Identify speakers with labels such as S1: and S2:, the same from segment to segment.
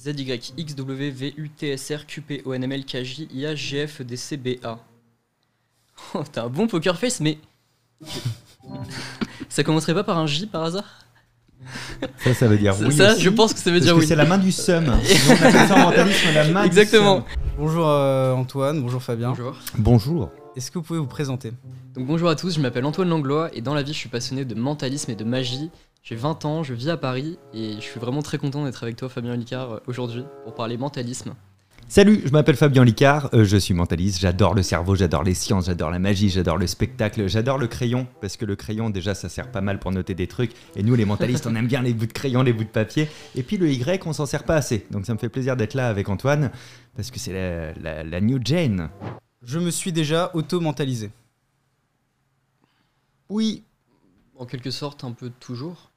S1: Z, Y, X, W, V, U, T, S, R, Q, P, O, N, M, L, K, J, I, A, G, F, D, C, B, A. Oh, t'as un bon poker face, mais. ça commencerait pas par un J par hasard?
S2: Ça, ça veut dire
S1: Ça,
S2: oui.
S1: ça,
S2: aussi,
S1: je pense que ça veut
S2: parce
S1: dire
S2: que
S1: oui.
S2: c'est la main du seum. Sinon, on appelle ça en mentalisme la main
S1: Exactement.
S2: du seum.
S3: Bonjour euh, Antoine, bonjour Fabien.
S1: Bonjour.
S2: Bonjour.
S3: Est-ce que vous pouvez vous présenter?
S1: Donc bonjour à tous, je m'appelle Antoine Langlois et dans la vie je suis passionné de mentalisme et de magie. J'ai 20 ans, je vis à Paris et je suis vraiment très content d'être avec toi Fabien Licard euh, aujourd'hui pour parler mentalisme.
S2: Salut, je m'appelle Fabien Licard, euh, je suis mentaliste, j'adore le cerveau, j'adore les sciences, j'adore la magie, j'adore le spectacle, j'adore le crayon, parce que le crayon déjà ça sert pas mal pour noter des trucs, et nous les mentalistes on aime bien les bouts de crayon, les bouts de papier, et puis le Y on s'en sert pas assez, donc ça me fait plaisir d'être là avec Antoine, parce que c'est la, la- la New Jane.
S3: Je me suis déjà auto-mentalisé.
S2: Oui,
S1: En quelque sorte un peu toujours.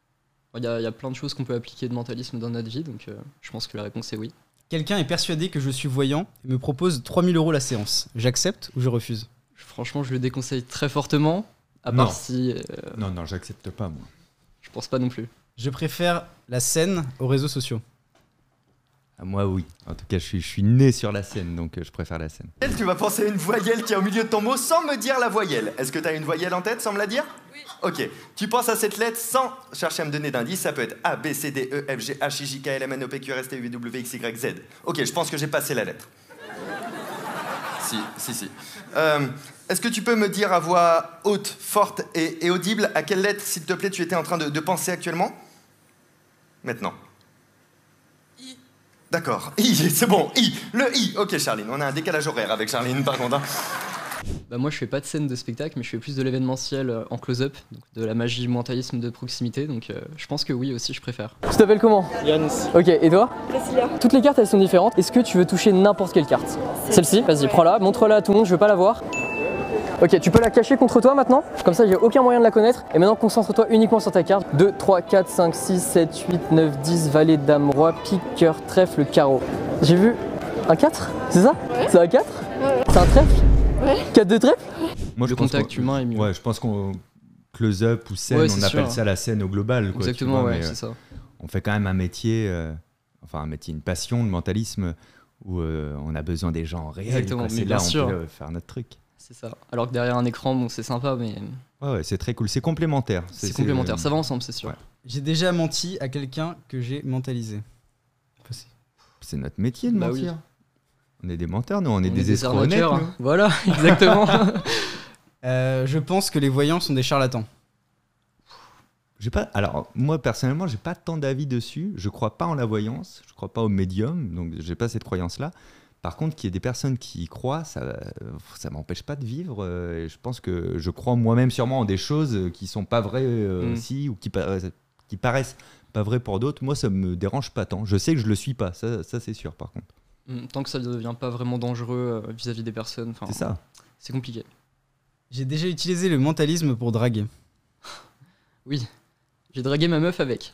S1: Il y, a, il y a plein de choses qu'on peut appliquer de mentalisme dans notre vie donc euh, je pense que la réponse est oui.
S3: Quelqu'un est persuadé que je suis voyant et me propose 3000 euros la séance. J'accepte ou je refuse?
S1: Franchement je le déconseille très fortement, à
S2: Non.
S1: part si... euh,
S2: non, non, j'accepte pas moi.
S1: je pense pas non plus.
S3: Je préfère la scène aux réseaux sociaux.
S2: Ah, moi oui, en tout cas je suis, je suis né sur la scène, donc euh, je préfère la scène.
S4: Tu vas penser à une voyelle qui est au milieu de ton mot sans me dire la voyelle? Est-ce que tu as une voyelle en tête sans me la dire? Oui. Ok. Tu penses à cette lettre sans chercher à me donner d'indice. Ça peut être A, B, C, D, E, F, G, H, I, J, K, L, M, N, O, P, Q, R, S, T, U, V, W, X, Y, Z. Ok, je pense que j'ai passé la lettre. si, si, si. Euh, Est-ce que tu peux me dire à voix haute, forte et, et audible à quelle lettre, s'il te plaît, tu étais en train de, de penser actuellement? Maintenant. D'accord. I, c'est bon. I. Le I. Ok, Charline. On a un décalage horaire avec Charline, par contre. hein.
S1: Bah moi je fais pas de scène de spectacle mais je fais plus de l'événementiel euh, en close-up, donc de la magie mentalisme de proximité donc euh, je pense que oui aussi je préfère. Tu t'appelles comment? Yanis. Ok et toi?
S5: Priscilla.
S1: Toutes les cartes elles sont différentes. Est-ce que tu veux toucher n'importe quelle carte? Celle-ci, vas-y prends-la, montre-la à tout le monde, je veux pas la voir. Ok, tu peux la cacher contre toi maintenant, comme ça j'ai aucun moyen de la connaître. Et maintenant concentre-toi uniquement sur ta carte. 2, 3, 4, 5, 6, 7, 8, 9, 10, valet, dame, roi, pique, cœur, trèfle, carreau. J'ai vu un 4, c'est ça C'est un 4
S5: Ouais.
S1: C'est un trèfle
S5: Ouais.
S1: 4 de trèfle
S2: Moi,
S1: Le
S2: pense
S1: contact humain est mieux.
S2: Ouais, je pense qu'on close-up ou scène,
S1: Ouais,
S2: on appelle
S1: sûr.
S2: ça la scène au global. Quoi,
S1: Exactement,
S2: vois,
S1: ouais, c'est
S2: euh,
S1: ça.
S2: on fait quand même un métier, euh, enfin un métier, une passion, le mentalisme, où euh, on a besoin des gens réels.
S1: Exactement,
S2: quoi.
S1: mais
S2: C'est
S1: bien
S2: là on
S1: sûr.
S2: peut euh, faire notre truc.
S1: C'est ça. Alors que derrière un écran, bon, c'est sympa, mais
S2: Ouais, ouais, c'est très cool. C'est complémentaire.
S1: c'est complémentaire. Ça va ensemble, c'est sûr.
S2: Ouais.
S3: J'ai déjà menti à quelqu'un que j'ai mentalisé.
S2: C'est notre métier de
S1: Bah
S2: mentir.
S1: oui.
S2: On est des menteurs, nous, on est des, honnêtes. nous.
S1: hein. Voilà, exactement.
S3: Euh, je pense que les voyants sont des charlatans.
S2: J'ai pas. Alors moi personnellement, j'ai pas tant d'avis dessus. Je crois pas en la voyance. Je crois pas au médium. Donc j'ai pas cette croyance-là. Par contre, qu'il y ait des personnes qui y croient, ça, ça m'empêche pas de vivre. euh, et je pense que je crois moi-même sûrement en des choses qui sont pas vraies euh,
S1: Mm.
S2: aussi ou qui, paraissent- qui paraissent pas vraies pour d'autres. Moi, ça me dérange pas tant. Je sais que je le suis pas. Ça, ça c'est sûr. Par contre,
S1: Mm, Tant que ça ne devient pas vraiment dangereux euh, vis-à-vis des personnes,
S2: c'est ça.
S1: c'est compliqué.
S3: J'ai déjà utilisé le mentalisme pour draguer.
S1: Oui. J'ai dragué ma meuf avec.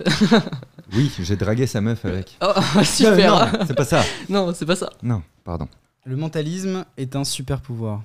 S2: Oui, j'ai dragué sa meuf avec.
S1: Oh, super
S2: c'est pas ça.
S1: Non, c'est pas ça.
S2: Non, pardon.
S3: Le mentalisme est un super pouvoir.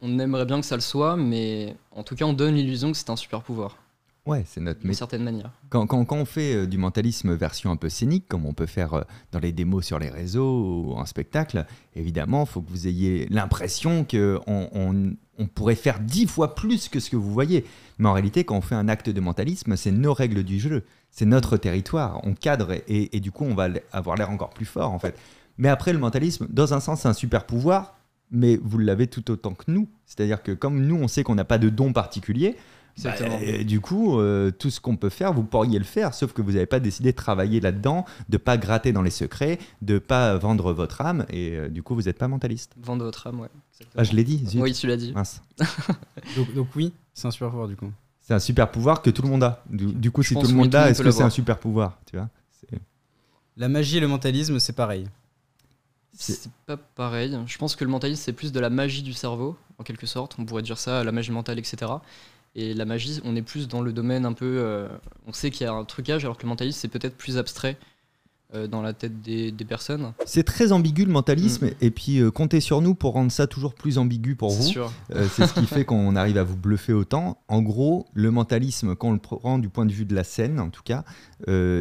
S1: On aimerait bien que ça le soit, mais en tout cas, on donne l'illusion que c'est un super pouvoir,
S2: Ouais, c'est notre
S1: d'une certaine manière.
S2: Quand, quand- quand on fait euh, du mentalisme version un peu scénique, comme on peut faire euh, dans les démos sur les réseaux ou en spectacle, évidemment, il faut que vous ayez l'impression qu'on on, on pourrait faire dix fois plus que ce que vous voyez. Mais en réalité, quand on fait un acte de mentalisme, c'est nos règles du jeu, c'est notre territoire, on cadre et, et du coup, on va avoir l'air encore plus fort en fait. Mais après, le mentalisme, dans un sens, c'est un super pouvoir, mais vous l'avez tout autant que nous. C'est-à-dire que comme nous, on sait qu'on n'a pas de don particulier,
S1: Exactement.
S2: bah, euh, du coup, euh, tout ce qu'on peut faire, vous pourriez le faire, sauf que vous n'avez pas décidé de travailler là-dedans, de pas gratter dans les secrets, de pas vendre votre âme, et euh, du coup, vous n'êtes pas mentaliste.
S1: Vendre votre âme, ouais. exactement.
S2: Ah, je l'ai dit, zut.
S1: Oui, tu l'as dit.
S2: Mince.
S3: Donc, donc oui, c'est un super pouvoir du coup.
S2: C'est un super pouvoir que tout le monde a. Du, du coup,
S1: Je
S2: si tout le monde l'a, est-ce que c'est un super pouvoir tu vois?
S3: La magie et le mentalisme, c'est pareil.
S2: C'est-
S1: pas pareil. Je pense que le mentalisme, c'est plus de la magie du cerveau, en quelque sorte. On pourrait dire ça, la magie mentale, etc. Et la magie, on est plus dans le domaine un peu. euh, on sait qu'il y a un trucage, alors que le mentalisme, c'est peut-être plus abstrait euh, dans la tête des, des personnes.
S2: C'est très ambigu le mentalisme, et puis euh, comptez sur nous pour rendre ça toujours plus ambigu pour vous. c'est ce qui fait qu'on arrive à vous bluffer autant. En gros, le mentalisme, quand on le prend du point de vue de la scène, en tout cas,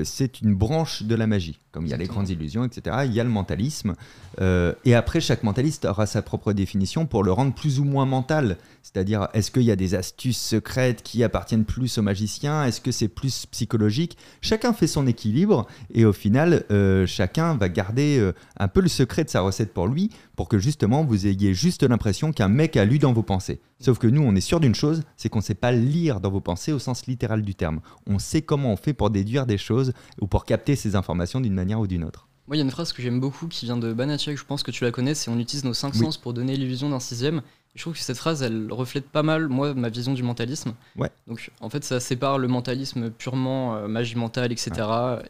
S2: c'est une branche de la magie. Comme il y a les grandes illusions, etc., il y a le mentalisme. Euh, et après, chaque mentaliste aura sa propre définition pour le rendre plus ou moins mental. C'est-à-dire, est-ce qu'il y a des astuces secrètes qui appartiennent plus aux magiciens? Est-ce que c'est plus psychologique? Chacun fait son équilibre et au final, euh, chacun va garder euh, un peu le secret de sa recette pour lui pour que justement vous ayez juste l'impression qu'un mec a lu dans vos pensées. Sauf que nous, on est sûr d'une chose, c'est qu'on ne sait pas lire dans vos pensées au sens littéral du terme. On sait comment on fait pour déduire des choses ou pour capter ces informations d'une manière ou d'une autre.
S1: Moi, il y a une phrase que j'aime beaucoup qui vient de Banachek, je pense que tu la connais, c'est on utilise nos cinq
S2: Oui.
S1: sens pour donner l'illusion d'un sixième. Je trouve que cette phrase, elle reflète pas mal, moi, ma vision du mentalisme.
S2: Ouais.
S1: Donc, en fait, ça sépare le mentalisme purement euh, magie mentale, etc.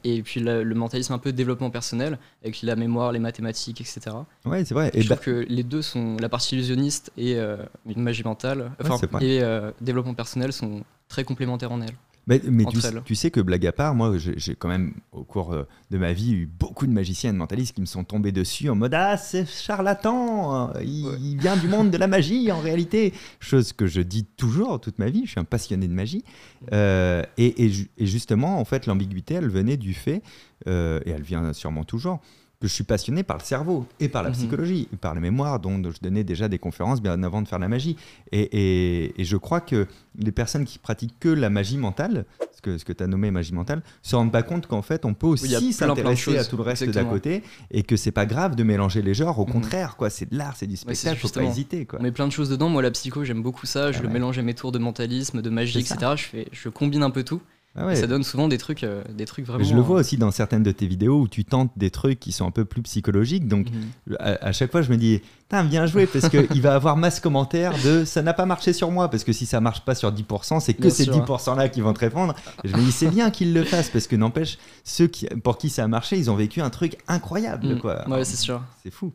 S1: Et puis la- le mentalisme un peu développement personnel, avec la mémoire, les mathématiques, etc.
S2: Ouais, c'est vrai.
S1: Et je
S2: bah-
S1: trouve que les deux sont, la partie illusionniste et euh, une magie mentale, enfin,
S2: vrai.
S1: et euh, développement personnel sont très complémentaires en elles.
S2: Mais, mais tu, sais que blague à part, moi j'ai quand même au cours euh, de ma vie eu beaucoup de magiciens et de mentalistes qui me sont tombés dessus en mode Ah, c'est charlatan, euh, il,
S1: Ouais.
S2: il vient du monde de la magie en réalité. Chose que je dis toujours toute ma vie, je suis un passionné de magie. Euh, et, et ju- et justement, en fait, l'ambiguïté, elle venait du fait, euh, et elle vient sûrement toujours, que je suis passionné par le cerveau et par la
S1: Mhm.
S2: psychologie, et par la mémoire, dont je donnais déjà des conférences bien avant de faire la magie. Et, et- et je crois que les personnes qui pratiquent que la magie mentale, ce que, ce que tu as nommé magie mentale, se rendent pas compte qu'en fait, on peut aussi
S1: de
S2: s'intéresser à tout le reste d'à côté, et que c'est pas grave de mélanger les genres. Au
S1: Mhm.
S2: contraire, quoi, c'est de l'art, c'est du spectacle, faut pas hésiter. Quoi.
S1: On met plein de choses dedans. Moi, la psycho, j'aime beaucoup ça. Je
S2: Ah
S1: le
S2: ouais.
S1: mélange à mes tours de mentalisme, de magie, etc. Je, fais, je combine un peu tout.
S2: Ah ouais.
S1: Ça donne souvent des trucs, euh, des trucs
S2: Mais
S1: vraiment.
S2: je le vois aussi dans certaines de tes vidéos où tu tentes des trucs qui sont un peu plus psychologiques. Donc,
S1: Mhm.
S2: à, à chaque fois, je me dis, bien joué, parce qu'il va avoir masse commentaires de ça n'a pas marché sur moi, parce que si ça marche pas sur 10%, c'est que
S1: Bien
S2: ces
S1: sûr.
S2: 10%-là qui vont te répondre. Et je me dis, c'est bien qu'ils le fassent, parce que n'empêche, ceux qui, pour qui ça a marché, ils ont vécu un truc incroyable.
S1: Mhm.
S2: Quoi.
S1: Ouais, c'est sûr.
S2: C'est fou.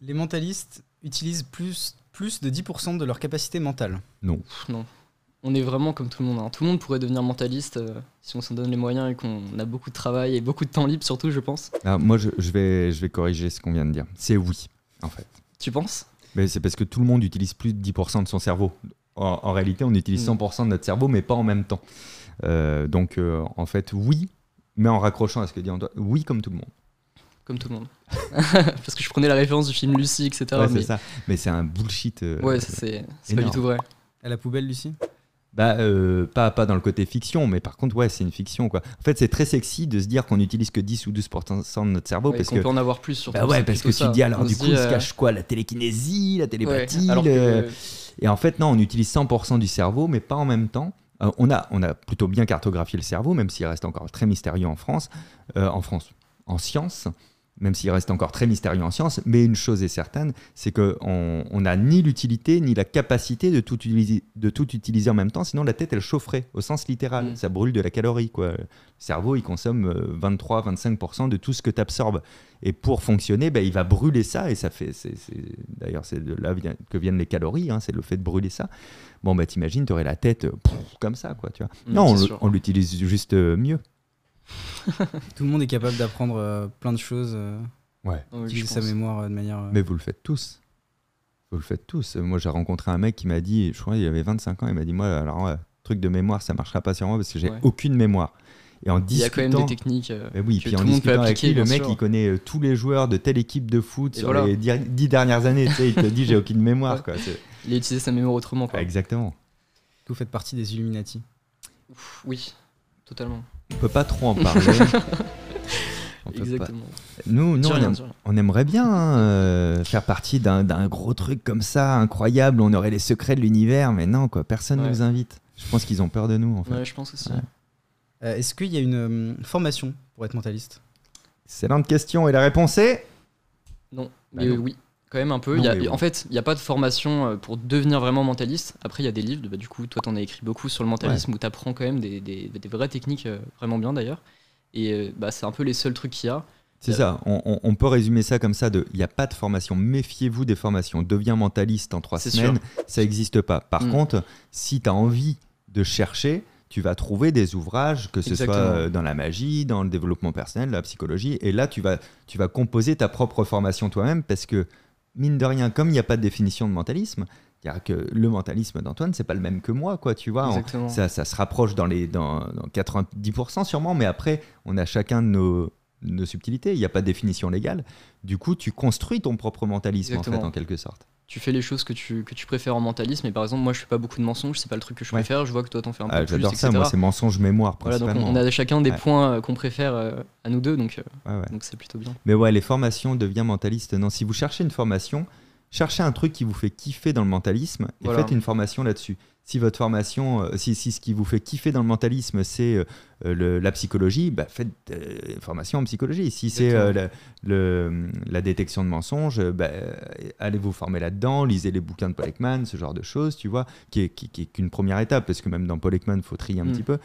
S3: Les mentalistes utilisent plus, plus de 10% de leur capacité mentale.
S2: Non.
S1: Non. On est vraiment comme tout le monde. hein. Tout le monde pourrait devenir mentaliste euh, si on s'en donne les moyens et qu'on a beaucoup de travail et beaucoup de temps libre, surtout, je pense.
S2: Alors, moi, je, je vais, je vais corriger ce qu'on vient de dire. C'est oui, en fait.
S1: Tu penses?
S2: Mais c'est parce que tout le monde utilise plus de 10% de son cerveau. En, en réalité, on utilise
S1: Mm.
S2: 100% de notre cerveau, mais pas en même temps. Euh, donc, euh, en fait, oui, mais en raccrochant à ce que dit Antoine, oui, comme tout le monde.
S1: Comme tout le monde. Parce que je prenais la référence du film Lucie, etc.
S2: Ouais,
S1: mais
S2: c'est ça. Mais c'est un bullshit. euh,
S1: ouais, c'est c'est pas du tout vrai.
S3: À la poubelle, Lucie?
S2: Bah, euh, pas, pas dans le côté fiction, mais par contre, ouais, c'est une fiction, quoi. En fait, c'est très sexy de se dire qu'on utilise que 10 ou 12% de notre cerveau,
S1: Ouais,
S2: parce
S1: qu'on
S2: que.
S1: peut en avoir plus surtout.
S2: Bah ouais, parce que tu
S1: ça.
S2: te dis alors
S1: On
S2: du coup,
S1: dit,
S2: se
S1: euh,
S2: cache quoi? La télékinésie, la
S1: ouais,
S2: télépathie
S1: alors
S2: le-
S1: que-
S2: Et en fait, non, on utilise 100% du cerveau, mais pas en même temps. Euh, on, a, on a plutôt bien cartographié le cerveau, même s'il reste encore très mystérieux en France, euh, en France, en science, même s'il reste encore très mystérieux en science. Mais une chose est certaine, c'est qu'on on n'a ni l'utilité ni la capacité de tout, utiliser, de tout utiliser en même temps, sinon la tête, elle chaufferait, au sens littéral.
S1: Mm.
S2: Ça brûle de la calorie. Quoi. Le cerveau, il consomme euh, 23-25% de tout ce que tu absorbes. Et pour fonctionner, ben, il va brûler ça, et ça fait. D'ailleurs, c'est de là que viennent les calories, hein, c'est le fait de brûler ça. Bon, bah t'imagines, tu aurais la tête euh, pff, comme ça, quoi, tu vois.
S1: Mm,
S2: non, on l'utilise juste euh, mieux.
S3: Tout le monde est capable d'apprendre euh, plein de choses, euh,
S2: Ouais.
S3: Utiliser sa mémoire euh, de manière. euh,
S2: Mais vous le faites tous. Vous le faites tous. Moi, j'ai rencontré un mec qui m'a dit, je crois, il avait 25 ans, il m'a dit, moi, alors, truc de mémoire, ça marchera pas sur moi parce que j'ai
S1: Ouais.
S2: aucune mémoire. Et en
S1: Il y a quand même
S2: discutant.
S1: des techniques. euh,
S2: Mais oui,
S1: que
S2: puis
S1: tout
S2: en
S1: le monde peut
S2: discutant avec
S1: appliquer,
S2: lui, le mec,
S1: sûr.
S2: il connaît euh, tous les joueurs de telle équipe de foot
S1: Et
S2: sur
S1: voilà.
S2: les dix dix dernières années. tu sais, il te dit, j'ai aucune mémoire.
S1: Ouais.
S2: Quoi.
S1: Il a utilisé sa mémoire autrement. Quoi.
S2: Exactement.
S3: Vous faites partie des Illuminati.
S1: Ouf, oui, totalement.
S2: On peut pas trop en parler. On peut pas.
S1: Exactement.
S2: Nous, on,
S1: rien,
S2: aime-
S1: dis rien.
S2: on aimerait bien hein, euh, faire partie d'un d'un gros truc comme ça, incroyable. On aurait les secrets de l'univers, mais non, quoi. Personne ne
S1: Ouais.
S2: nous invite. Je pense qu'ils ont peur de nous, en fait.
S1: Ouais, je pense aussi.
S2: Ouais.
S3: Euh, Est-ce qu'il y a une euh, formation pour être mentaliste?
S2: Excellente question. Et la réponse est?
S1: Non,
S2: Bah
S1: mais
S2: non.
S1: euh, oui, quand même un peu.
S2: Non,
S1: Il y a-
S2: mais oui.
S1: En fait, il n'y a pas de formation euh, pour devenir vraiment mentaliste. Après, il y a des livres. Bah, du coup, toi, tu en as écrit beaucoup sur le mentalisme où tu apprends quand même des, des- des vraies techniques euh, vraiment bien d'ailleurs. Et euh, bah, c'est un peu les seuls trucs qu'il y a.
S2: C'est ça, on, peut résumer ça comme ça de il n'y a pas de formation, méfiez-vous des formations, deviens mentaliste en trois semaines,
S1: sûr.
S2: ça n'existe pas. Par
S1: Mm.
S2: contre, si tu as envie de chercher, tu vas trouver des ouvrages, que ce
S1: Exactement.
S2: soit dans la magie, dans le développement personnel, la psychologie, et là tu vas, tu vas composer ta propre formation toi-même parce que, mine de rien, comme il n'y a pas de définition de mentalisme, c'est-à-dire que le mentalisme d'Antoine, c'est pas le même que moi, quoi, tu vois. On- ça, ça se rapproche dans les dans, dans 90% sûrement, mais après, on a chacun de nos, de subtilité, il n'y a pas de définition légale. Du coup, tu construis ton propre mentalisme en fait, en quelque sorte.
S1: Tu fais les choses que tu, que tu préfères en mentalisme, mais par exemple, moi je fais pas beaucoup de mensonges, c'est pas le truc que je
S2: Ouais.
S1: préfère, je vois que toi t'en fais un peu
S2: Ah,
S1: plus,
S2: J'adore ça,
S1: etc.
S2: moi, c'est mensonge mémoire
S1: Voilà, donc on,
S2: principalement.
S1: on a chacun des
S2: Ouais.
S1: points euh, qu'on préfère euh, à nous deux, donc euh,
S2: Ouais,
S1: donc c'est plutôt bien.
S2: Mais ouais, les formations devient mentaliste. Non, si vous cherchez une formation, cherchez un truc qui vous fait kiffer dans le mentalisme et
S1: Voilà.
S2: faites une formation là-dessus. Si votre formation, euh, si, si ce qui vous fait kiffer dans le mentalisme, c'est euh, euh, la psychologie, bah, faites euh, formation en psychologie. Si c'est euh, la, le- la détection de mensonges, bah, allez vous former là-dedans, lisez les bouquins de Paul Ekman, ce genre de choses, tu vois, qui est, qui, qui est qu'une première étape, parce que même dans Paul Ekman, il faut trier un
S1: Mm.
S2: petit peu.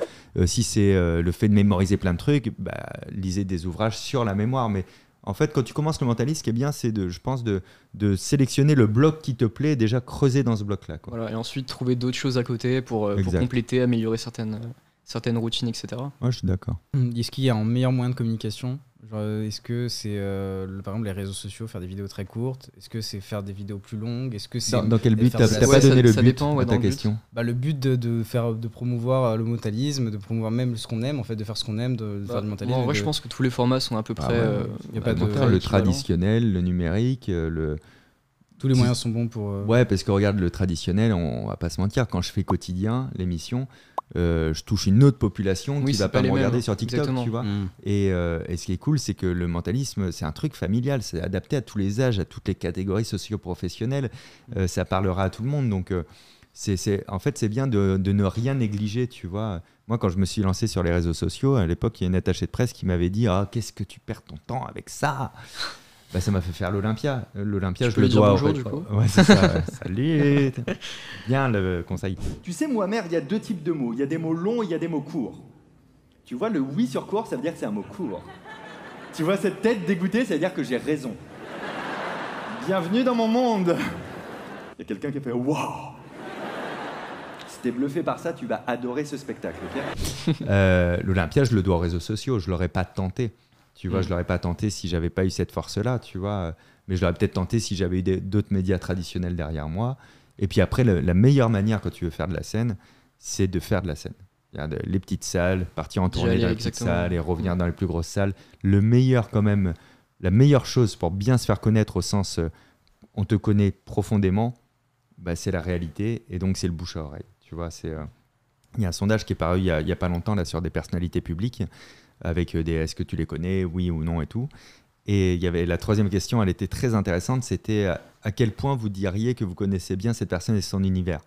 S2: Si c'est le fait de mémoriser plein de trucs, bah, lisez des ouvrages sur la mémoire. Mais en fait, quand tu commences le mentalisme, ce qui est bien, c'est de, je pense, de, de sélectionner le bloc qui te plaît et déjà creuser dans ce bloc-là. quoi.
S1: Voilà, et ensuite trouver d'autres choses à côté pour, euh, pour compléter, améliorer certaines, euh, certaines routines, etc.
S2: Ouais, je suis d'accord.
S3: Est-ce qu'il y a un meilleur moyen de communication Est-ce que c'est, euh, le- par exemple, les réseaux sociaux, faire des vidéos très courtes Est-ce que c'est faire des vidéos plus longues Est-ce que c'est
S2: Dans, dans quel but T'as
S1: Ouais,
S2: pas
S1: ça-
S2: donné le
S1: ça
S2: but
S1: dépend, ouais,
S2: à
S1: dans
S2: ta
S1: le but.
S2: question?
S3: Bah, le but de, de faire, de promouvoir euh, le mentalisme, de promouvoir même ce qu'on aime, en fait, de faire ce qu'on aime, de, de faire du mentalisme
S1: Moi, en vrai,
S3: de-
S1: je pense que tous les formats sont à peu
S2: Ah
S1: près.
S2: ouais.
S1: euh,
S3: Y a pas de-
S2: le traditionnel, le numérique, euh, le...
S3: tous les moyens sont bons pour. euh,
S2: Ouais, parce que regarde, le traditionnel, on va pas se mentir, quand je fais quotidien, l'émission, euh, je touche une autre population
S1: Oui,
S2: qui va pas, me regarder
S1: mêmes,
S2: sur TikTok,
S1: exactement.
S2: tu vois.
S3: Mm.
S2: Et, euh, et ce qui est cool, c'est que le mentalisme, c'est un truc familial, c'est adapté à tous les âges, à toutes les catégories socio-professionnelles, Euh, ça parlera à tout le monde. Donc, euh, c'est, c'est- en fait, c'est bien de, de ne rien négliger, tu vois. Moi, quand je me suis lancé sur les réseaux sociaux, à l'époque, il y a une attachée de presse qui m'avait dit Ah, qu'est-ce que tu perds ton temps avec ça? Bah, ça m'a fait faire l'Olympia. Euh, L'Olympia,
S1: Tu
S2: je
S1: peux
S2: le
S1: dire
S2: dois.
S1: bonjour,
S2: fait-
S1: du coup
S2: Ouais, ça. ouais. Salut. Bien le conseil.
S5: Tu sais, Mohamed, il y a deux types de mots. Il y a des mots longs et il y a des mots courts. Tu vois, le oui sur court, ça veut dire que c'est un mot court. Tu vois cette tête dégoûtée, ça veut dire que j'ai raison. Bienvenue dans mon monde. Il y a quelqu'un qui a fait waouh. Si t'es bluffé par ça, tu vas adorer ce spectacle,
S2: Euh, L'Olympia, je le dois aux réseaux sociaux. Je l'aurais pas tenté. Tu vois,
S1: Mm.
S2: je l'aurais pas tenté si j'avais pas eu cette force-là, tu vois. Mais je l'aurais peut-être tenté si j'avais eu d'autres médias traditionnels derrière moi. Et puis après, le- la meilleure manière quand tu veux faire de la scène, c'est de faire de la scène. Regarde, les petites salles, partir en tournée dans les petites salles et revenir dans les plus grosses salles. Le meilleur quand même, la meilleure chose pour bien se faire connaître au sens euh, on te connaît profondément, bah, c'est la réalité et donc c'est le bouche à oreille. Tu vois, c'est euh, il y a un sondage qui est paru il y a, il pas longtemps là sur des personnalités publiques avec euh, des est-ce que tu les connais, oui ou non et tout. Et il y avait la troisième question, elle était très intéressante, c'était à, à quel point vous diriez que vous connaissez bien cette personne et son univers?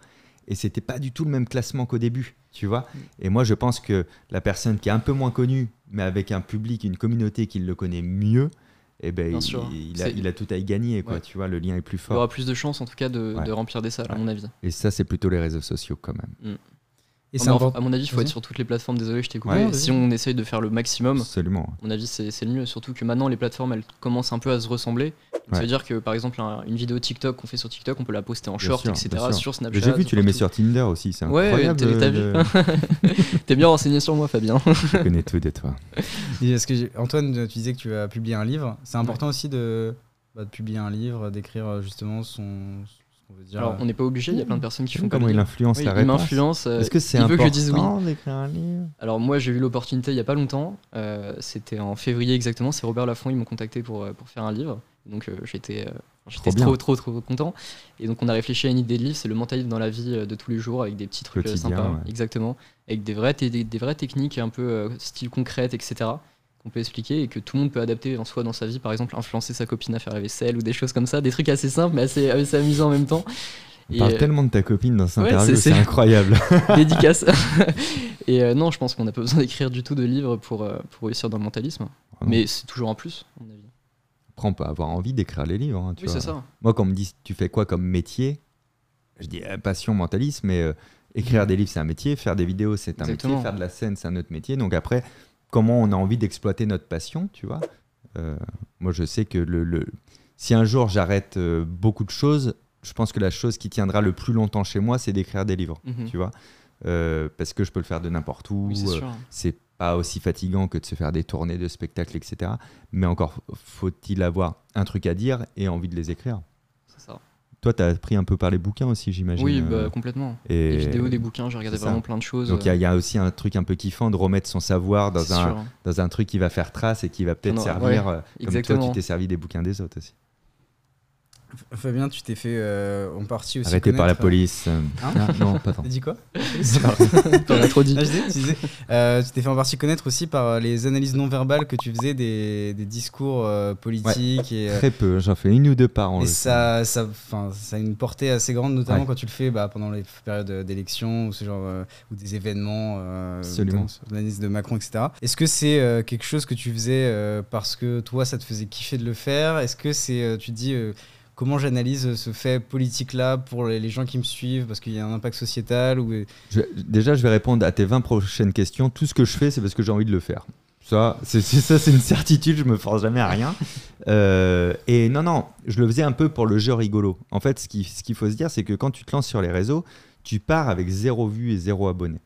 S2: Et c'était pas du tout le même classement qu'au début, tu vois? Et moi, je pense que la personne qui est un peu moins connue, mais avec un public, une communauté qui le connaît mieux, eh ben,
S1: Bien
S2: il,
S1: sûr.
S2: il a, il tout à y gagner, quoi.
S1: Ouais.
S2: Tu vois, le lien est plus
S1: Il
S2: fort.
S1: aura plus de chances en tout cas de,
S2: Ouais.
S1: de remplir des salles, à mon avis.
S2: Et ça, c'est plutôt les réseaux sociaux, quand même.
S3: Et
S1: Non, à mon avis, il faut être sur toutes les plateformes. Désolé, je t'ai coupé.
S2: Ouais,
S1: si on essaye de faire le maximum,
S2: Absolument.
S1: à mon avis, c'est c'est le mieux. Surtout que maintenant, les plateformes, elles commencent un peu à se ressembler. Donc, Ça
S2: Ouais.
S1: veut dire que, par exemple, un- une vidéo TikTok qu'on fait sur TikTok, on peut la poster en
S2: Bien
S1: short,
S2: sûr,
S1: etc. Sur Snapchat.
S2: J'ai vu, tu les mets sur Tinder aussi, c'est
S1: Ouais,
S2: incroyable.
S1: t'as- t'as vu T'es bien renseigné sur moi, Fabien.
S2: Je connais tout de toi.
S3: Et que Antoine, tu disais que tu as publié un livre. C'est important aussi de, bah, de publier un livre, d'écrire justement son. Veut dire.
S1: Alors, on n'est pas obligé, il y a plein de personnes qui font
S2: Comment
S1: comme
S2: il influence
S1: Oui,
S2: la
S1: il
S2: réponse
S1: m'influence. euh,
S2: Est-ce que c'est important
S1: que je dise oui.
S2: d'écrire un livre?
S1: Alors moi j'ai eu l'opportunité il y a pas longtemps, euh, c'était en février exactement, c'est Robert Laffont, ils m'ont contacté pour, euh, pour faire un livre. Donc euh, j'étais euh, j'étais
S2: Trop
S1: trop, trop trop content. Et donc on a réfléchi à une idée de livre, c'est le mentalisme dans la vie de tous les jours avec des petits trucs
S2: Quotidien,
S1: sympas.
S2: ouais.
S1: Exactement. Avec des vraies, des, des vraies techniques un peu euh, style concrète, etc. qu'on peut expliquer et que tout le monde peut adapter en soi dans sa vie. Par exemple influencer sa copine à faire la vaisselle ou des choses comme ça. Des trucs assez simples mais assez, assez amusants en même temps.
S2: On
S1: Et,
S2: parle
S1: euh,
S2: tellement de ta copine dans cette
S1: ouais,
S2: interview,
S1: c'est-
S2: incroyable.
S1: dédicace. et euh, non, je pense qu'on n'a pas besoin d'écrire du tout de livres pour, euh, pour réussir dans le mentalisme.
S2: Ah.
S1: Mais c'est toujours un plus, à mon avis.
S2: Après, on peut avoir envie d'écrire les livres. hein, tu
S1: Oui, c'est
S2: vois.
S1: ça.
S2: Moi, quand on me dit tu fais quoi comme métier, je dis passion, mentalisme, mais écrire des livres, c'est un métier, faire des vidéos, c'est un
S1: Exactement.
S2: métier, faire de la scène, c'est un autre métier. Donc après, comment on a envie d'exploiter notre passion, tu vois Euh, Moi, je sais que le, le- si un jour j'arrête euh, beaucoup de choses, je pense que la chose qui tiendra le plus longtemps chez moi, c'est d'écrire des livres,
S1: Mhm.
S2: tu vois Euh, Parce que je peux le faire de n'importe où.
S1: Oui, c'est
S2: pas aussi fatigant que de se faire des tournées de spectacles, etc. Mais encore faut-il avoir un truc à dire et envie de les écrire?
S1: C'est ça.
S2: Toi, tu as appris un peu par les bouquins aussi, j'imagine.
S1: Oui,
S2: euh,
S1: bah, complètement.
S2: et-
S1: Des vidéos, des bouquins, j'ai regardé vraiment plein de choses.
S2: Donc il y a- y, a aussi un truc un peu kiffant de remettre son savoir dans
S1: C'est
S2: un,
S1: sûr.
S2: dans un truc qui va faire trace et qui va peut-être servir,
S1: ouais,
S2: euh, comme toi tu t'es servi des bouquins des autres aussi.
S3: Fabien, tu t'es fait euh, en partie aussi.
S2: Arrêté par la
S3: connaître,
S2: police. euh,
S3: Hein
S2: ah, non, pas tant.
S3: T'as dit quoi
S1: T'en as trop dit.
S3: Ah, je disais, tu disais. Euh, tu t'es fait en partie connaître aussi par euh, les analyses non verbales que tu faisais des, des discours euh, politiques et, euh,
S2: Très peu, j'en fais une ou deux par an.
S3: et ça, ça, ça a une portée assez grande, notamment
S2: Ouais.
S3: quand tu le fais bah, pendant les périodes d'élection ou ce genre euh, ou des événements, euh,
S2: Absolument.
S3: l'analyse de Macron, etc. Est-ce que c'est euh, quelque chose que tu faisais euh, parce que toi, ça te faisait kiffer de le faire? Est-ce que c'est, euh, tu te dis euh, comment j'analyse ce fait politique-là pour les gens qui me suivent parce qu'il y a un impact sociétal ou
S2: déjà, je vais répondre à tes 20 prochaines questions. Tout ce que je fais, c'est parce que j'ai envie de le faire. Ça, c'est une certitude. Je me force jamais à rien. Euh, et non, non, je le faisais un peu pour le jeu rigolo. En fait, ce qu'il faut se dire, c'est que quand tu te lances sur les réseaux, tu pars avec zéro vue et zéro abonné.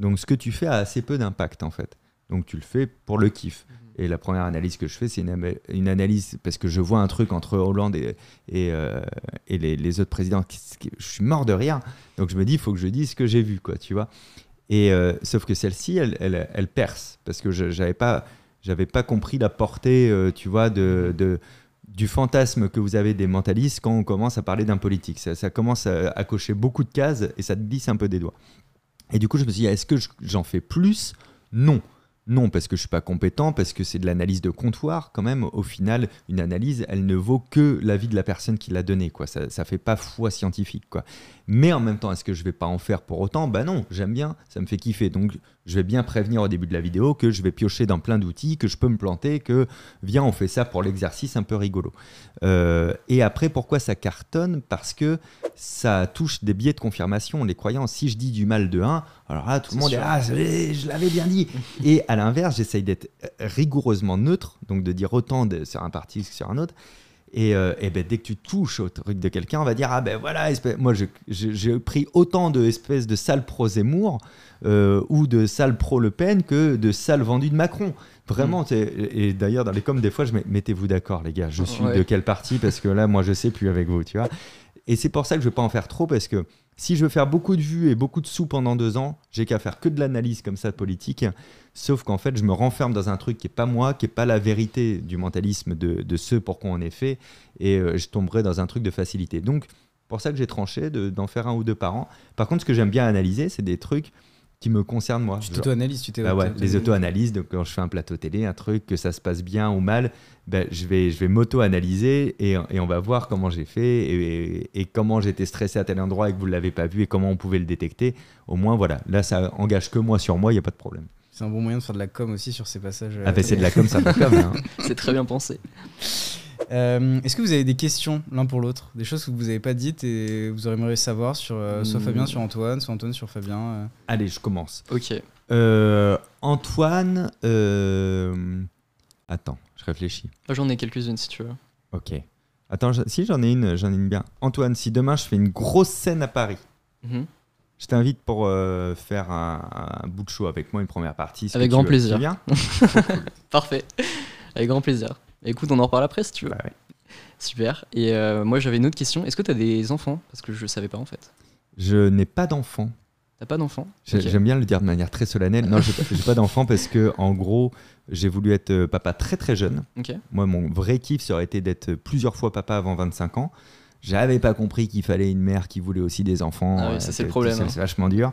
S2: Donc, ce que tu fais a assez peu d'impact, en fait. Donc, tu le fais pour le kiff. Et la première analyse que je fais, c'est une, analyse parce que je vois un truc entre Hollande et, euh, les, autres présidents. Je suis mort de rire. Donc je me dis, il faut que je dise ce que j'ai vu, quoi, tu vois. Et euh, sauf que celle-ci, elle, perce parce que j'avais pas, pas compris la portée, euh, tu vois, du fantasme que vous avez des mentalistes quand on commence à parler d'un politique. Ça, commence à, à cocher beaucoup de cases et ça te glisse un peu des doigts. Et du coup, je me suis dit, est-ce que je- j'en fais plus? Non. Non, parce que je suis pas compétent, parce que c'est de l'analyse de comptoir quand même. Au final, une analyse, elle ne vaut que l'avis de la personne qui l'a donnée. Ça, ça fait pas foi scientifique. Quoi. Mais en même temps, est-ce que je vais pas en faire pour autant? Bah non, j'aime bien, ça me fait kiffer. Donc je vais bien prévenir au début de la vidéo que je vais piocher dans plein d'outils, que je peux me planter, que viens, on fait ça pour l'exercice un peu rigolo. Euh, et après, pourquoi ça cartonne? Parce que ça touche des biais de confirmation, les croyances. Si je dis du mal de 1, alors là, tout le monde
S1: sûr.
S2: est ah, je je l'avais bien dit. et à l'inverse, j'essaye d'être rigoureusement neutre, donc de dire autant de- sur un parti que sur un autre. Et, euh, et ben, dès que tu touches au truc de quelqu'un, on va dire Ah ben voilà, espèce- moi j'ai pris autant de espèces de sales pro Zemmour euh, ou de sales pro Le Pen que de sales vendus de Macron. Vraiment, c'est- et d'ailleurs dans les coms, des fois, je mets mettez-vous d'accord, les gars, je suis
S1: Ouais.
S2: de quel parti Parce que là, moi je sais plus avec vous, tu vois. Et c'est pour ça que je ne veux pas en faire trop parce que si je veux faire beaucoup de vues et beaucoup de sous pendant deux ans, j'ai qu'à faire que de l'analyse comme ça de politique. Sauf qu'en fait, je me renferme dans un truc qui est pas moi, qui est pas la vérité du mentalisme de, de ce pour quoi on est fait, et euh, je tomberai dans un truc de facilité. Donc, pour ça que j'ai tranché de- d'en faire un ou deux par an. Par contre, ce que j'aime bien analyser, c'est des trucs qui me concernent moi.
S3: tu t'auto-analyses, tu t'es
S2: bah ouais,
S3: auto-
S2: les auto-analyses, donc quand je fais un plateau télé, un truc, que ça se passe bien ou mal, ben, je vais, je vais m'auto-analyser et, et on va voir comment j'ai fait et, et comment j'étais stressé à tel endroit et que vous ne l'avez pas vu et comment on pouvait le détecter. Au moins, voilà, là, ça engage que moi sur moi, il n'y a pas de problème.
S3: C'est un bon moyen de faire de la com aussi sur ces passages. euh,
S2: Ah ben c'est de la com, ça va comme. Hein.
S1: C'est très bien pensé.
S3: Euh, Est-ce que vous avez des questions l'un pour l'autre? Des choses que vous n'avez pas dites et vous aimeriez savoir sur euh, soit
S2: Hmm.
S3: Fabien sur Antoine, soit Antoine sur Fabien euh.
S2: Allez, je commence.
S1: Ok.
S2: Euh, Antoine, euh, attends, je réfléchis.
S1: J'en ai quelques-unes si tu veux.
S2: Ok. Attends, je- si j'en ai une, j'en ai une bien. Antoine, si demain je fais une grosse scène à Paris,
S1: Mhm.
S2: Je t'invite pour euh, faire un, un bout de show avec moi, une première partie.
S1: Avec grand plaisir.
S2: Tu viens?
S1: Parfait. Avec grand plaisir. Écoute, on en reparle après si tu veux.
S2: Bah ouais.
S1: Super. Et euh, moi, j'avais une autre question. Est-ce que tu as des enfants? Parce que je savais pas en fait.
S2: Je n'ai pas d'enfant.
S1: T'as pas d'enfants?
S2: J'aime bien le dire de manière très solennelle. Non, j'ai pas, pas d'enfant parce que, en gros, j'ai voulu être euh, papa très très jeune.
S1: Ok.
S2: Moi, mon vrai kiff, ça aurait été d'être plusieurs fois papa avant 25 ans. J'avais pas compris qu'il fallait une mère qui voulait aussi des enfants.
S1: Ah oui,
S2: Euh,
S1: ça, c'est le problème,
S2: ça,
S1: hein.
S2: C'est vachement dur.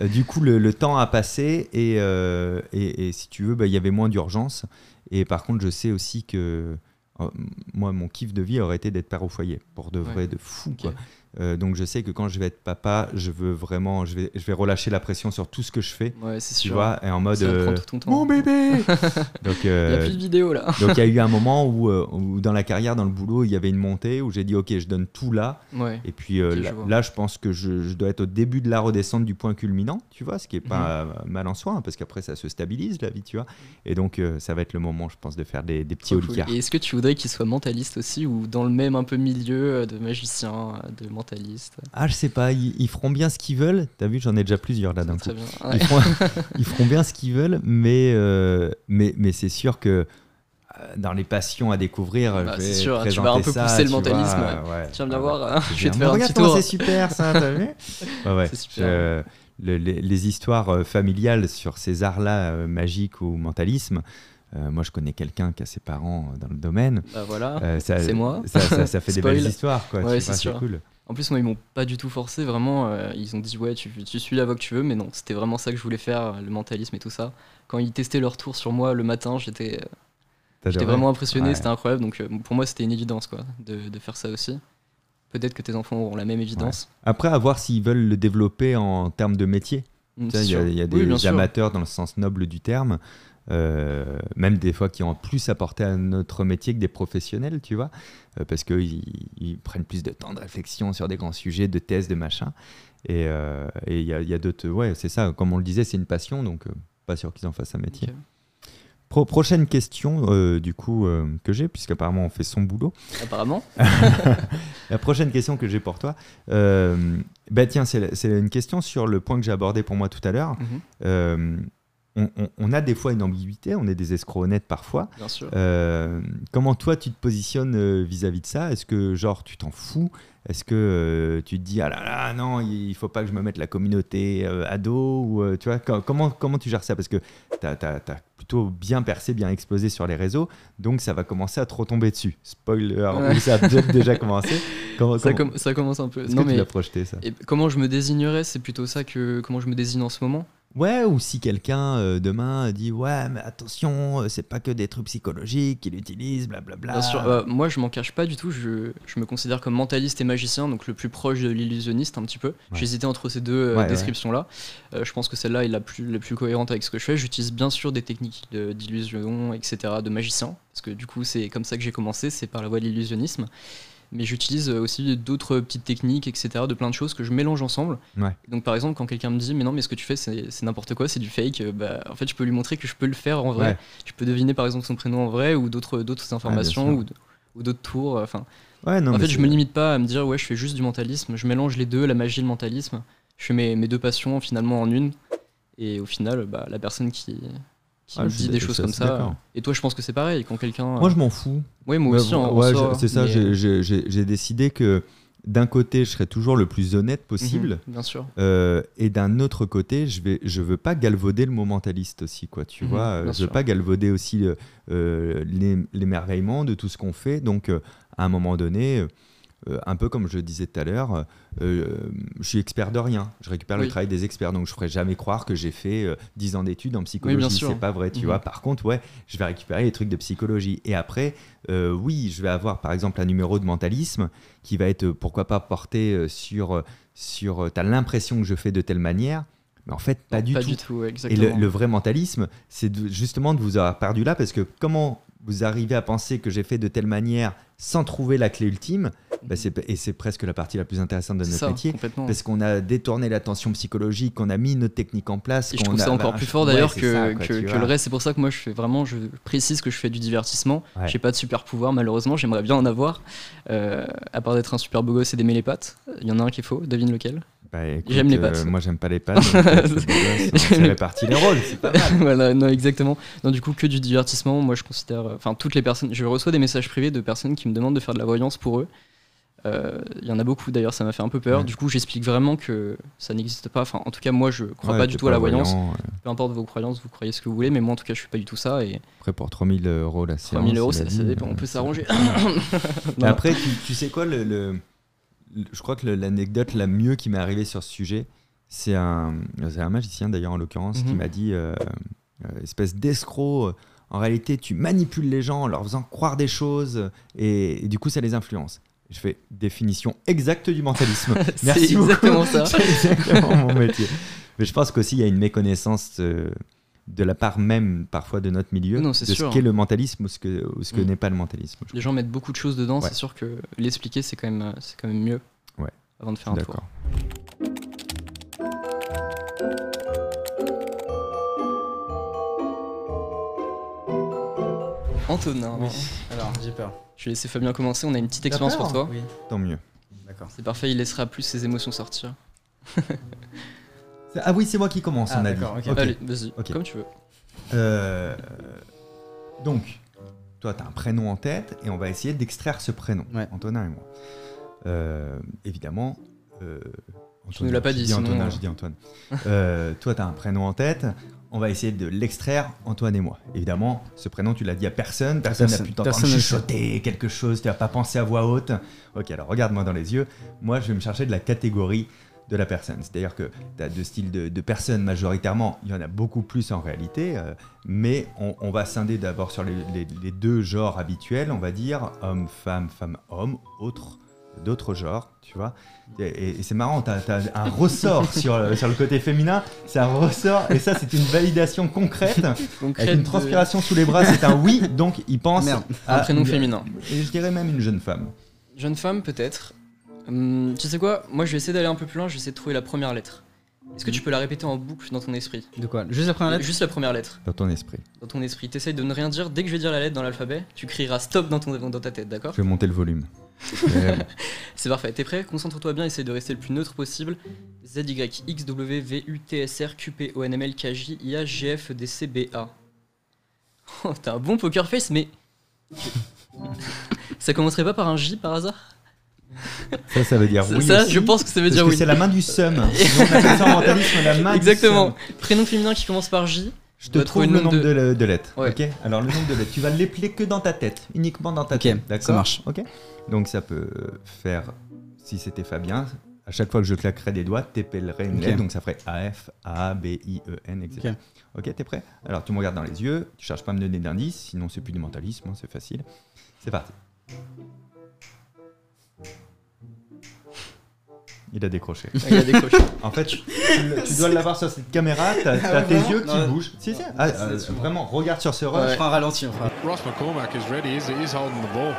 S1: Ouais.
S2: Du coup, le, le temps a passé et, euh, et, et si tu veux, bah, il y avait moins d'urgence. Et par contre, je sais aussi que euh, moi, mon kiff de vie aurait été d'être père au foyer, pour de vrai,
S1: Ouais.
S2: de fou. Quoi. Euh, donc je sais que quand je vais être papa, je veux vraiment, je vais, je vais relâcher la pression sur tout ce que je fais.
S1: Ouais, c'est
S2: Tu
S1: sûr.
S2: vois, et en mode euh,
S1: tout ton temps.
S2: mon bébé. donc
S1: Il y a
S2: euh,
S1: plus de vidéos là.
S2: donc il y a eu un moment où, euh, où dans la carrière, dans le boulot, il y avait une montée où j'ai dit ok, je donne tout là.
S1: Ouais.
S2: Et puis euh, là,
S1: je vois.
S2: là, je pense que je, je dois être au début de la redescente du point culminant, tu vois, ce qui est pas
S1: Mhm.
S2: euh, mal en soi, hein, parce qu'après ça se stabilise la vie, tu vois. Et donc euh, ça va être le moment, je pense, de faire des, des petits
S1: cool.
S2: holicards.
S1: Et est-ce que tu voudrais qu'il soit mentaliste aussi ou dans le même un peu milieu euh, de magicien, euh, de mentaliste
S2: Ah, je sais pas, ils, ils feront bien ce qu'ils veulent. T'as vu, j'en ai déjà plusieurs là d'un coup.
S1: Très bien. Ouais.
S2: Ils feront, ils feront bien ce qu'ils veulent, mais, euh, mais, mais c'est sûr que dans les passions à découvrir,
S1: Bah, c'est sûr, tu vas un peu
S2: ça,
S1: pousser le
S2: vois,
S1: mentalisme.
S2: ouais.
S1: Tu viens bien
S2: Ouais,
S1: voir, hein, je vais te faire un
S2: Regarde
S1: petit tour.
S2: c'est super ça, t'as vu
S1: super.
S2: Le- les, les histoires euh, familiales sur ces arts-là, euh, magiques ou mentalisme, euh, moi je connais quelqu'un qui a ses parents euh, dans le domaine.
S1: Bah voilà.
S2: Euh,
S1: C'est moi.
S2: Ça, ça- ça fait des belles histoires, quoi.
S1: C'est
S2: cool.
S1: En plus, moi, ils m'ont pas du tout forcé, vraiment. euh, ils ont dit, ouais, tu, tu suis la voie que tu veux, mais non, c'était vraiment ça que je voulais faire, le mentalisme et tout ça. Quand ils testaient leur tour sur moi le matin, j'étais euh, j'étais vraiment impressionné,
S2: Ouais.
S1: c'était incroyable. Donc, euh, pour moi, c'était une évidence, quoi, de, de faire ça aussi. Peut-être que tes enfants auront la même évidence.
S2: Après, à voir s'ils veulent le développer en termes de métier.
S1: Mm,
S2: Il y, a-
S1: sûr.
S2: il y a
S1: Oui,
S2: des amateurs dans le sens noble du terme, euh, même des fois qui ont plus apporté à notre métier que des professionnels, tu vois, euh, parce qu'ils ils prennent plus de temps de réflexion sur des grands sujets, de thèses, de machin. Et euh, il y a, il y a d'autres. Ouais, c'est ça, comme on le disait, c'est une passion, donc pas sûr qu'ils en fassent un métier. Pro- prochaine question, du coup, que j'ai, puisqu'apparemment on fait son boulot.
S1: Apparemment.
S2: La prochaine question que j'ai pour toi, bah tiens, c'est une question sur le point que j'ai abordé pour moi tout à l'heure.
S1: Mhm,
S2: on, on- on a des fois une ambiguïté, on est des escrocs honnêtes parfois.
S1: bien sûr.
S2: Euh, comment toi tu te positionnes euh, vis-à-vis de ça? Est-ce que genre tu t'en fous? Est-ce que euh, tu te dis ah là là non il faut pas que je me mette la communauté euh, ado ou euh, tu vois co- comment comment tu gères ça? Parce que tu as, plutôt bien percé, bien explosé sur les réseaux, donc ça va commencer à te retomber dessus. Spoiler,
S1: Ouais.
S2: ou ça a déjà commencé. Comment,
S1: Ça,
S2: comment-
S1: com- ça commence un peu. Non,
S2: que tu
S1: mais
S2: projeté ça?
S1: et comment je me désignerais, c'est plutôt ça que comment je me désigne en ce moment?
S2: Ouais, ou si quelqu'un euh, demain dit ouais, mais attention, euh, c'est pas que des trucs psychologiques qu'il utilise, blablabla.
S1: Bien sûr, euh, moi je m'en cache pas du tout, je, je me considère comme mentaliste et magicien, donc le plus proche de l'illusionniste un petit peu. J'hésitais entre ces deux euh,
S2: Ouais, ouais.
S1: descriptions-là. Euh, je pense que celle-là est la plus, la plus cohérente avec ce que je fais. J'utilise bien sûr des techniques de- d'illusion, etc., de magicien, parce que du coup c'est comme ça que j'ai commencé, c'est par la voie de l'illusionnisme. Mais j'utilise euh, aussi d'autres petites techniques, etc., de plein de choses que je mélange ensemble.
S2: Ouais.
S1: Donc par exemple, quand quelqu'un me dit, mais non, mais ce que tu fais, c'est n'importe quoi, c'est du fake, euh, bah, en fait, je peux lui montrer que je peux le faire en vrai.
S2: Ouais.
S1: Tu peux deviner par exemple son prénom en vrai ou d'autres informations ou, d'autres tours. Enfin,
S2: non,
S1: en fait, je me limite pas à me dire, ouais, je fais juste du mentalisme. Je mélange les deux, la magie et le mentalisme. Je fais mes, mes deux passions finalement en une. Et au final, bah, la personne qui, qui
S2: Ah,
S1: me dit des choses comme ça. Et toi, je pense que c'est pareil. Quand quelqu'un.
S2: Moi, je m'en fous.
S1: Oui, moi aussi,
S2: ouais, c'est ça,
S1: mais-
S2: j'ai- décidé que d'un côté, je serais toujours le plus honnête possible.
S1: Mhm, bien sûr.
S2: euh, et d'un autre côté, je vais, je veux pas galvauder le mot mentaliste aussi, quoi. Tu
S1: Mhm,
S2: vois, euh, je veux
S1: sûr.
S2: pas galvauder aussi euh, euh, l'é- l'émerveillement de tout ce qu'on fait. Donc, euh, à un moment donné, euh, un peu comme je disais tout à l'heure, euh, je suis expert de rien. Je récupère le travail des experts, donc je ferai jamais croire que j'ai fait euh, 10 ans d'études en psychologie. c'est pas vrai, tu
S1: Mhm.
S2: vois. Par contre, ouais, je vais récupérer les trucs de psychologie. Et après, euh, oui, je vais avoir par exemple un numéro de mentalisme qui va être, pourquoi pas, porté sur, sur tu as l'impression que je fais de telle manière, mais en fait, pas du
S1: pas
S2: tout.
S1: du tout, ouais,
S2: Et le, le vrai mentalisme, c'est justement de vous avoir perdu là, parce que comment vous arrivez à penser que j'ai fait de telle manière sans trouver la clé ultime, bah, c'est- et c'est presque la partie la plus intéressante de notre
S1: ça,
S2: métier, parce qu'on a détourné l'attention psychologique, qu'on a mis notre technique en place.
S1: Et je trouve
S2: a-
S1: ça encore
S2: bah,
S1: plus fort d'ailleurs que,
S2: ça, quoi,
S1: que,
S2: tu
S1: que
S2: vois.
S1: le reste. C'est pour ça que moi je fais vraiment, je précise que je fais du divertissement.
S2: Ouais.
S1: J'ai pas de super pouvoir malheureusement, j'aimerais bien en avoir. Euh, à part d'être un super beau gosse et d'aimer les pattes. Il y en a un qui est faux, devine lequel?
S2: Bah,
S1: J'aime les
S2: euh,
S1: pattes.
S2: moi, j'aime pas les pattes. euh, c'est réparti les rôles, c'est pas mal.
S1: voilà, non, exactement. Non, du coup, que du divertissement. Moi, je considère. euh, Enfin, toutes les personnes. Je reçois des messages privés de personnes qui me demandent de faire de la voyance pour eux. Euh, Il y en a beaucoup d'ailleurs, ça m'a fait un peu peur.
S2: Ouais.
S1: Du coup, j'explique vraiment que ça n'existe pas. Enfin, en tout cas, moi, je crois
S2: Ouais,
S1: pas du tout à la voyance.
S2: voyant, ouais.
S1: Peu importe vos croyances, vous croyez ce que vous voulez, mais moi, en tout cas, je suis pas du tout ça. Et
S2: Après, pour 3000 euros la séance.
S1: 3000 euros, ça, ça dépend, on peut s'arranger. Non,
S2: après, tu, tu sais quoi, le- je crois que l'anecdote la mieux qui m'est arrivée sur ce sujet, c'est un, magicien d'ailleurs en l'occurrence qui
S1: Mhm.
S2: m'a dit, euh, euh, espèce d'escroc, euh, en réalité tu manipules les gens en leur faisant croire des choses et, et du coup ça les influence. Je fais définition exacte du mentalisme. Merci beaucoup.
S1: exactement ça.
S2: C'est exactement mon métier. Mais je pense qu'aussi il y a une méconnaissance euh, de la part même parfois de notre milieu
S1: Non, c'est
S2: de
S1: sûr.
S2: ce qu'est le mentalisme ou ce que, ou ce que
S1: Mm.
S2: n'est pas le mentalisme.
S1: Les gens mettent beaucoup de choses dedans,
S2: Ouais.
S1: c'est sûr que l'expliquer, c'est quand, même, euh, c'est quand même mieux.
S2: Ouais.
S1: Avant de faire un tour.
S2: D'accord.
S1: Antonin,
S3: Alors, j'ai peur.
S1: je vais laisser Fabien commencer. On a une petite expérience pour toi.
S3: Oui,
S2: Tant mieux.
S3: d'accord.
S1: C'est parfait, il laissera plus ses émotions sortir.
S2: Ah oui, c'est moi qui commence,
S3: Ah,
S2: on a dit.
S1: Allez, vas-y, comme tu veux.
S2: Euh, donc, toi, tu as un prénom en tête et on va essayer d'extraire ce prénom,
S3: Ouais.
S2: Antonin et moi. Euh, évidemment. euh,
S1: nous l'as pas dit, sinon,
S2: Antonin, je dis Antoine. Euh, toi, tu as un prénom en tête. On va essayer de l'extraire, Antoine et moi. Évidemment, ce prénom, tu l'as dit à personne. Personne n'a pu t'entendre
S3: ne
S2: chuchoter quelque chose. Tu n'as pas pensé à voix haute. Ok, alors regarde-moi dans les yeux. Moi, je vais me chercher de la catégorie de la personne. C'est-à-dire que tu as deux styles de, de personnes majoritairement. Il y en a beaucoup plus en réalité. euh, mais on, on va scinder d'abord sur les, les- les deux genres habituels. On va dire homme, femme, femme, homme, autre d'autres genres, tu vois. Et, c'est marrant, tu as, un ressort sur, le- sur le côté féminin, c'est un ressort, et ça c'est une validation concrète,
S1: Concrète
S2: avec une
S1: de-
S2: transpiration sous les bras, c'est un oui, donc il pense
S3: Merde.
S1: Un
S2: à
S1: prénom
S2: une-
S1: féminin.
S2: Et je dirais même une jeune femme.
S1: Jeune femme, peut-être. Hum, tu sais quoi Moi, je vais essayer d'aller un peu plus loin. Je vais essayer de trouver la première lettre. Est-ce que tu peux la répéter en boucle dans ton esprit?
S3: De quoi? Juste la première lettre?
S1: Juste la première lettre.
S2: Dans ton esprit.
S1: Dans ton esprit. T'essayes de ne rien dire. Dès que je vais dire la lettre dans l'alphabet, tu crieras stop dans, ton, dans ta tête, d'accord?
S2: Je vais monter le volume. Mais.
S1: C'est parfait. T'es prêt? Concentre-toi bien. Essaye de rester le plus neutre possible. Z, Y, X, W, V, U, T, S, R, Q, P, O, N, M, L, K, J, I, A, G, F, D, C, B, A. Oh, t'as un bon poker face, mais. ça commencerait pas par un J par hasard?
S2: Ça, ça veut dire oui.
S1: ça,
S2: aussi,
S1: je pense que ça veut
S2: parce
S1: dire
S2: que
S1: oui.
S2: c'est la main du seum. La main
S1: Exactement.
S2: du seum.
S1: Prénom féminin qui commence par J.
S2: Je te trouve le nombre de, de lettres.
S1: Ouais.
S2: Ok. Alors le nombre de lettres, tu vas l'épeler que dans ta tête, uniquement dans ta tête. D'accord.
S3: ça marche.
S2: Ok. Donc ça peut faire, si c'était Fabien, à chaque fois que je claquerais des doigts, t'épellerais une
S3: Ok.
S2: lettre, donc ça ferait A F A B I E N, etc. Ok, t'es prêt Alors tu me regardes dans les yeux, tu cherches pas à me donner d'indices, sinon c'est plus du mentalisme, hein, c'est facile. C'est parti. Il a décroché.
S1: Il a décroché.
S2: En fait, tu, dois l'avoir sur cette caméra, t'as t'as tes yeux qui
S3: Non.
S2: bougent. Si, si. Ah, euh, vraiment, regarde sur ce rush.
S3: Je ferai un ralenti.
S6: Ross McCormack is ready. He's, he's holding the ball.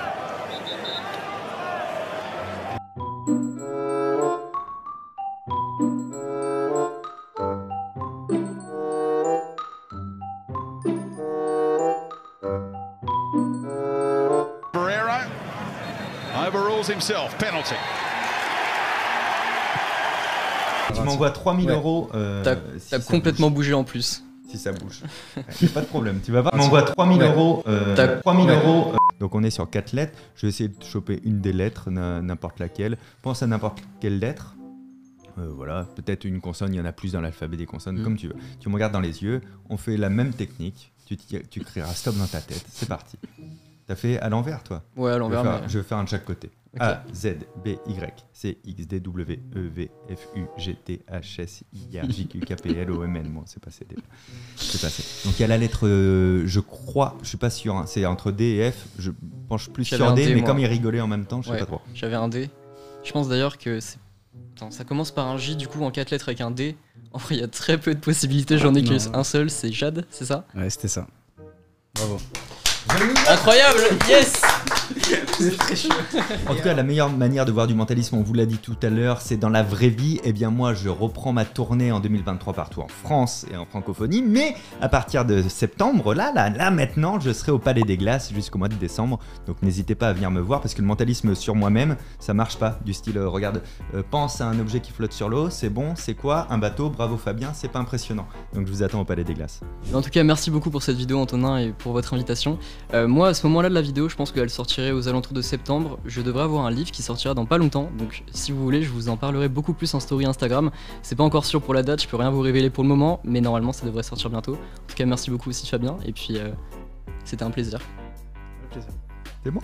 S6: Himself. Penalty.
S2: Tu m'envoies 3000
S3: Ouais.
S2: euros. euh,
S1: T'as
S2: si
S1: complètement
S2: bouge.
S1: bougé en plus.
S2: Si ça bouge. Pas de problème. Tu vas voir. Tu m'envoies 3000
S3: Ouais.
S2: euros. euh,
S1: T'as-
S2: 3000
S1: ouais.
S2: euros. euh, Donc on est sur 4 lettres. Je vais essayer de choper une des lettres, n'importe laquelle. Pense à n'importe quelle lettre. Euh, voilà, peut-être une consonne, il y en a plus dans l'alphabet des consonnes,
S1: Mm.
S2: comme tu veux. Tu me regardes dans les yeux, on fait la même technique. Tu, tu crieras stop dans ta tête. C'est parti. T'as fait à l'envers, toi?
S1: Ouais, à
S2: je vais,
S1: l'envers,
S2: faire,
S1: mais.
S2: je vais faire un de chaque côté. A, Z, B, Y, C, X, D, W, E, V, F, U, G, T, H, S, I, R, J, Q, K, P, L, O, M, N. Bon, c'est passé. C'est passé. Donc il y a la lettre, euh, je crois, je suis pas sûr, hein, c'est entre D et F. Je penche plus
S1: J'avais
S2: sur
S1: un
S2: D,
S1: D,
S2: mais
S1: moi.
S2: comme il rigolait en même temps, je sais
S1: Ouais.
S2: pas trop.
S1: J'avais un D. Je pense d'ailleurs que c'est. Attends, ça commence par un J, du coup, en 4 lettres avec un D. En vrai, il y a très peu de possibilités. J'en ai
S3: Non.
S1: qu'un seul, c'est Jade, c'est ça?
S3: Ouais, c'était ça. Bravo.
S1: Incroyable Yes
S2: En tout cas, la meilleure manière de voir du mentalisme, on vous l'a dit tout à l'heure, c'est dans la vraie vie. Eh bien, moi, je reprends ma tournée en 2023 partout en France et en francophonie. Mais à partir de septembre, là, là, là, maintenant, je serai au Palais des Glaces jusqu'au mois de décembre. Donc, n'hésitez pas à venir me voir parce que le mentalisme sur moi-même, ça marche pas. Du style, euh, regarde, euh, pense à un objet qui flotte sur l'eau, c'est bon, c'est quoi? Un bateau, bravo Fabien, c'est pas impressionnant. Donc, je vous attends au Palais des Glaces.
S1: En tout cas, merci beaucoup pour cette vidéo, Antonin, et pour votre invitation. Euh, moi, à ce moment-là de la vidéo, je pense qu'elle aux alentours de septembre. Je devrais avoir un livre qui sortira dans pas longtemps, donc si vous voulez, je vous en parlerai beaucoup plus en story Instagram. C'est pas encore sûr pour la date, je peux rien vous révéler pour le moment, mais normalement, ça devrait sortir bientôt. En tout cas, merci beaucoup aussi, Fabien, et puis euh, c'était un plaisir.
S3: plaisir.
S2: C'est bon